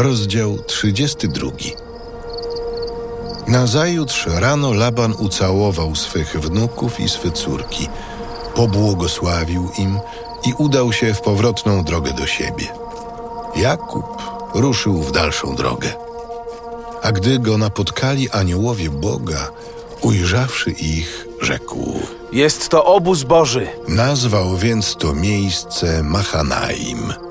Rozdział 32. Nazajutrz rano Laban ucałował swych wnuków i swe córki, pobłogosławił im i udał się w powrotną drogę do siebie. Jakub ruszył w dalszą drogę. A gdy go napotkali aniołowie Boga, ujrzawszy ich, rzekł. Jest to obóz Boży. Nazwał więc to miejsce Machanaim.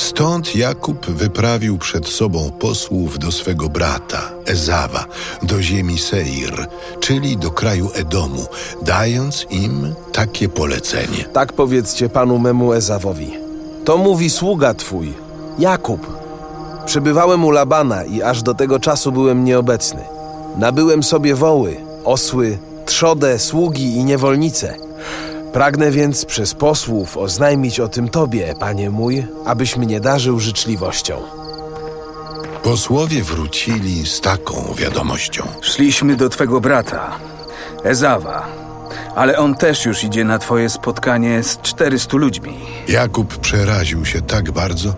Stąd Jakub wyprawił przed sobą posłów do swego brata, Ezawa, do ziemi Seir, czyli do kraju Edomu, dając im takie polecenie. Tak powiedzcie panu memu Ezawowi. To mówi sługa twój, Jakub. Przybywałem u Labana i aż do tego czasu byłem nieobecny. Nabyłem sobie woły, osły, trzodę, sługi i niewolnice. Pragnę więc przez posłów oznajmić o tym tobie, panie mój, abyś mnie darzył życzliwością. Posłowie wrócili z taką wiadomością. Szliśmy do twego brata, Ezawa, ale on też już idzie na twoje spotkanie z 400 ludźmi. Jakub przeraził się tak bardzo,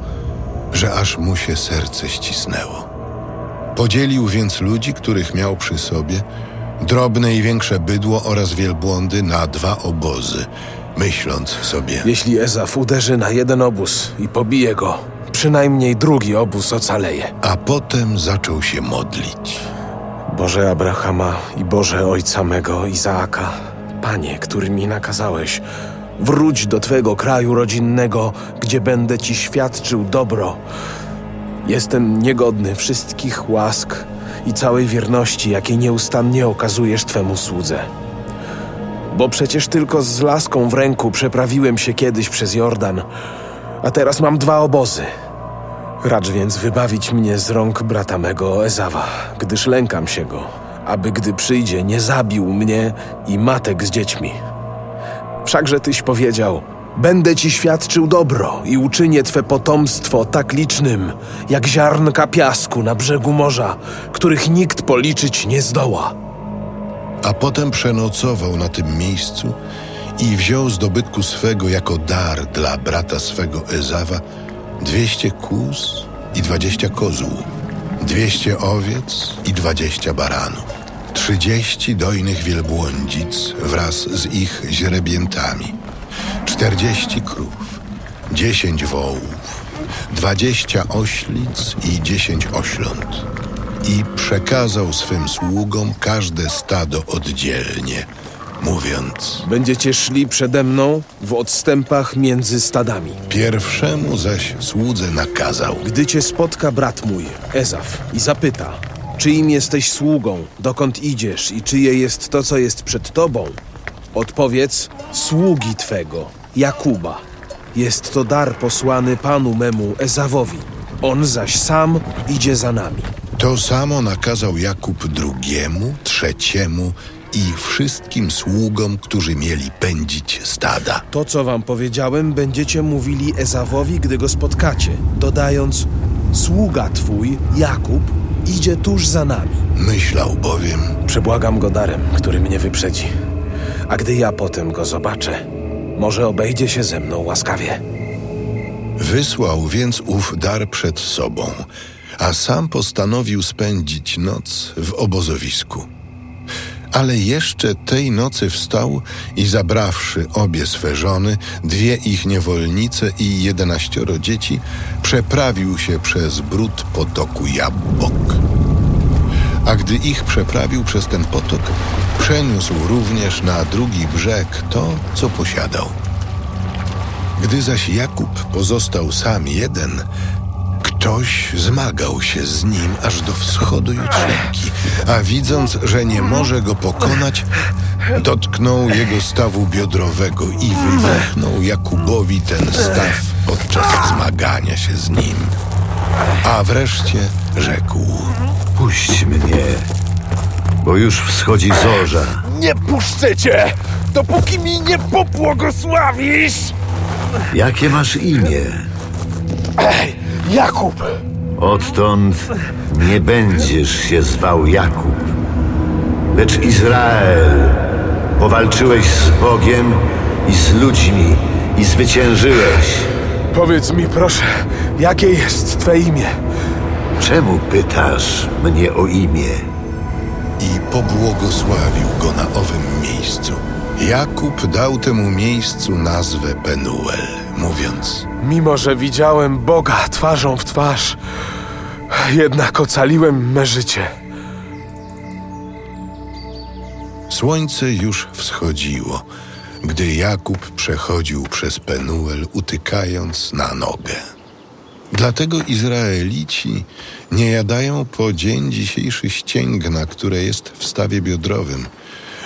że aż mu się serce ścisnęło. Podzielił więc ludzi, których miał przy sobie, drobne i większe bydło oraz wielbłądy na dwa obozy, myśląc sobie. Jeśli Ezaf uderzy na jeden obóz i pobije go, przynajmniej drugi obóz ocaleje. A potem zaczął się modlić. Boże Abrahama i Boże ojca mego Izaaka, Panie, który mi nakazałeś, wróć do Twego kraju rodzinnego, gdzie będę Ci świadczył dobro. Jestem niegodny wszystkich łask i całej wierności, jakiej nieustannie okazujesz Twemu słudze. Bo przecież tylko z laską w ręku przeprawiłem się kiedyś przez Jordan, a teraz mam dwa obozy. Racz więc wybawić mnie z rąk brata mego Ezawa, gdyż lękam się go, aby gdy przyjdzie, nie zabił mnie i matek z dziećmi. Wszakże tyś powiedział: Będę ci świadczył dobro i uczynię twe potomstwo tak licznym, jak ziarnka piasku na brzegu morza, których nikt policzyć nie zdoła. A potem przenocował na tym miejscu i wziął z dobytku swego jako dar dla brata swego Ezawa dwieście kóz i dwadzieścia kozłów, dwieście owiec i dwadzieścia baranów, trzydzieści dojnych wielbłądzic wraz z ich źrebiętami, czterdzieści krów, dziesięć wołów, dwadzieścia oślic i dziesięć ośląt. I przekazał swym sługom każde stado oddzielnie, mówiąc: Będziecie szli przede mną w odstępach między stadami. Pierwszemu zaś słudze nakazał: Gdy cię spotka brat mój, Ezaf, i zapyta, czyim jesteś sługą, dokąd idziesz i czyje jest to, co jest przed tobą, odpowiedz sługi twego, Jakuba. Jest to dar posłany panu memu Ezawowi. On zaś sam idzie za nami. To samo nakazał Jakub drugiemu, trzeciemu i wszystkim sługom, którzy mieli pędzić stada. To, co wam powiedziałem, będziecie mówili Ezawowi, gdy go spotkacie, dodając: Sługa twój, Jakub, idzie tuż za nami. Myślał bowiem, Przebłagam go darem, który mnie wyprzedzi. A gdy ja potem go zobaczę, może obejdzie się ze mną łaskawie. wysłał więc ów dar przed sobą, a sam postanowił spędzić noc w obozowisku. Ale jeszcze tej nocy wstał i zabrawszy obie swe żony, dwie ich niewolnice i jedenaścioro dzieci, przeprawił się przez brud potoku Jabbok. A gdy ich przeprawił przez ten potok, przeniósł również na drugi brzeg to, co posiadał. Gdy zaś Jakub pozostał sam jeden, ktoś zmagał się z nim aż do wschodu jutrzenki, a widząc, że nie może go pokonać, dotknął jego stawu biodrowego i wywichnął Jakubowi ten staw podczas zmagania się z nim. A wreszcie rzekł: Puść mnie, bo już wschodzi zorza. Nie puszczę cię, dopóki mi nie pobłogosławisz! Jakie masz imię? Ej, Jakub! Odtąd nie będziesz się zwał Jakub, lecz Izrael. Powalczyłeś z Bogiem i z ludźmi i zwyciężyłeś. Powiedz mi proszę, jakie jest twe imię, Czemu pytasz mnie o imię? i pobłogosławił go na owym miejscu. Jakub dał temu miejscu nazwę Penuel, mówiąc: Mimo, że widziałem Boga twarzą w twarz, jednak ocaliłem me życie. Słońce już wschodziło, gdy Jakub przechodził przez Penuel, utykając na nogę. Dlatego Izraelici nie jadają po dzień dzisiejszy ścięgna, które jest w stawie biodrowym,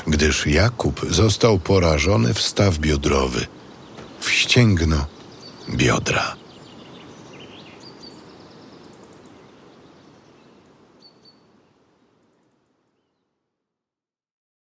gdyż Jakub został porażony w staw biodrowy, w ścięgno biodra.